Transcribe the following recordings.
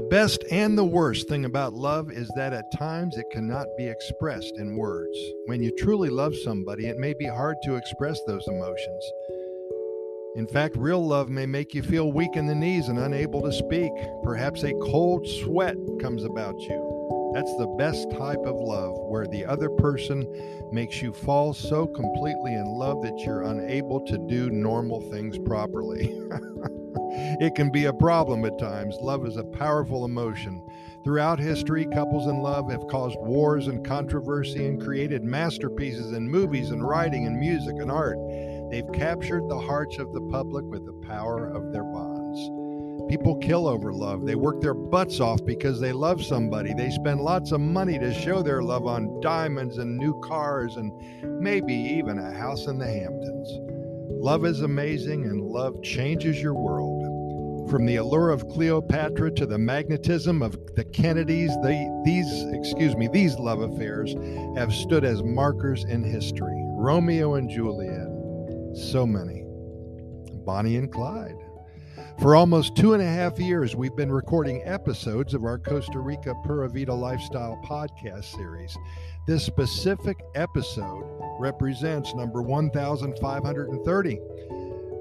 The best and the worst thing about love is that at times it cannot be expressed in words. When you truly love somebody, it may be hard to express those emotions. In fact, real love may make you feel weak in the knees and unable to speak. Perhaps a cold sweat comes about you. That's the best type of love, where the other person makes you fall so completely in love that you're unable to do normal things properly. it can be a problem at times. Love is a powerful emotion. Throughout history, couples in love have caused wars and controversy and created masterpieces in movies and writing and music and art. They've captured the hearts of the public with the power of their bonds. People kill over love. They work their butts off because they love somebody. They spend lots of money to show their love on diamonds and new cars and maybe even a house in the Hamptons. Love is amazing and love changes your world. From the allure of Cleopatra to the magnetism of the Kennedys, the, these, excuse me, these love affairs have stood as markers in history. Romeo and Juliet, so many. Bonnie and Clyde. For almost two and a half years, we've been recording episodes of our Costa Rica Pura Vida Lifestyle podcast series. This specific episode represents number 1530.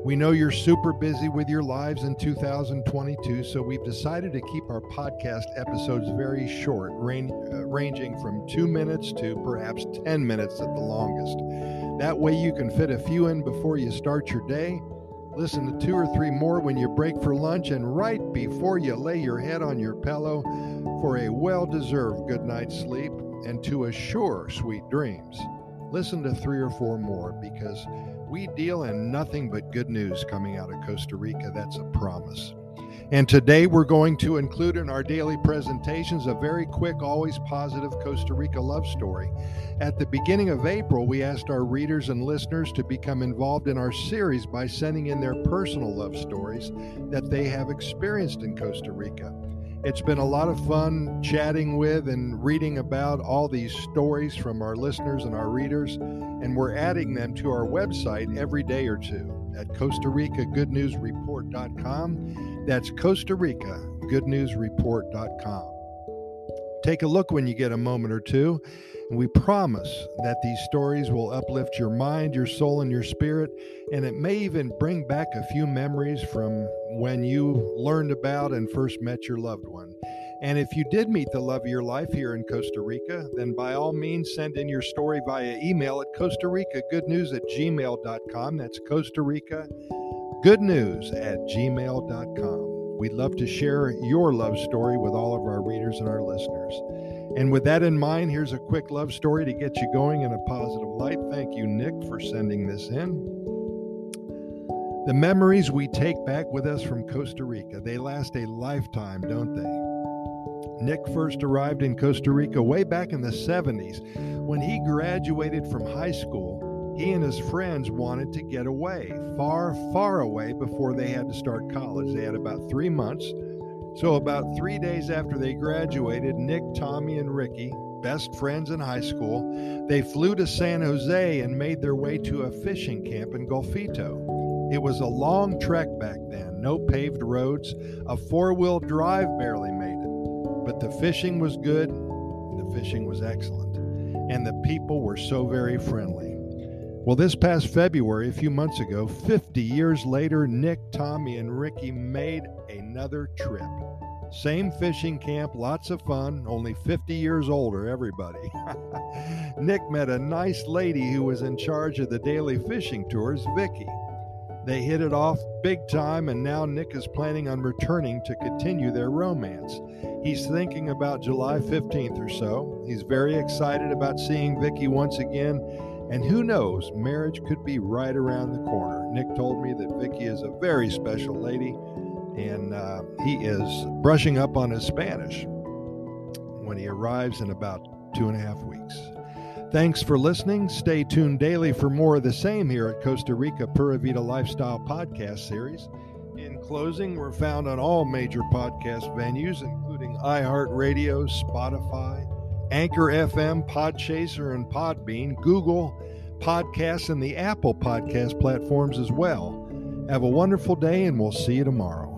We know you're super busy with your lives in 2022, so we've decided to keep our podcast episodes very short, uh, ranging from two minutes to perhaps 10 minutes at the longest. That way, you can fit a few in before you start your day, listen to two or three more when you break for lunch, and right before you lay your head on your pillow for a well deserved good night's sleep and to assure sweet dreams. Listen to three or four more because we deal in nothing but good news coming out of Costa Rica. That's a promise. And today we're going to include in our daily presentations a very quick, always positive Costa Rica love story. At the beginning of April, we asked our readers and listeners to become involved in our series by sending in their personal love stories that they have experienced in Costa Rica. It's been a lot of fun chatting with and reading about all these stories from our listeners and our readers, and we're adding them to our website every day or two at Costa Rica Good News Report.com. That's Costa Rica Good News Report.com. Take a look when you get a moment or two. And we promise that these stories will uplift your mind, your soul, and your spirit. And it may even bring back a few memories from when you learned about and first met your loved one. And if you did meet the love of your life here in Costa Rica, then by all means send in your story via email at Costa Rica Good News at gmail.com. That's Costa Rica Good News at gmail.com. We'd love to share your love story with all of our readers and our listeners. And with that in mind, here's a quick love story to get you going in a positive light. Thank you, Nick, for sending this in. The memories we take back with us from Costa Rica, they last a lifetime, don't they? Nick first arrived in Costa Rica way back in the 70s. When he graduated from high school, he and his friends wanted to get away, far, far away before they had to start college. They had about three months. So, about three days after they graduated, Nick, Tommy, and Ricky, best friends in high school, they flew to San Jose and made their way to a fishing camp in Golfito. It was a long trek back then, no paved roads. A four wheel drive barely made it. But the fishing was good, the fishing was excellent, and the people were so very friendly. Well, this past February, a few months ago, 50 years later, Nick, Tommy, and Ricky made another trip. Same fishing camp, lots of fun, only 50 years older, everybody. Nick met a nice lady who was in charge of the daily fishing tours, Vicky. They hit it off big time, and now Nick is planning on returning to continue their romance. He's thinking about July 15th or so. He's very excited about seeing Vicky once again and who knows, marriage could be right around the corner. Nick told me that Vicky is a very special lady, and uh, he is brushing up on his Spanish when he arrives in about two and a half weeks. Thanks for listening. Stay tuned daily for more of the same here at Costa Rica Pura Vida Lifestyle Podcast Series. In closing, we're found on all major podcast venues, including iHeartRadio, Spotify, Anchor FM, Podchaser, and Podbean, Google Podcasts, and the Apple Podcast platforms as well. Have a wonderful day, and we'll see you tomorrow.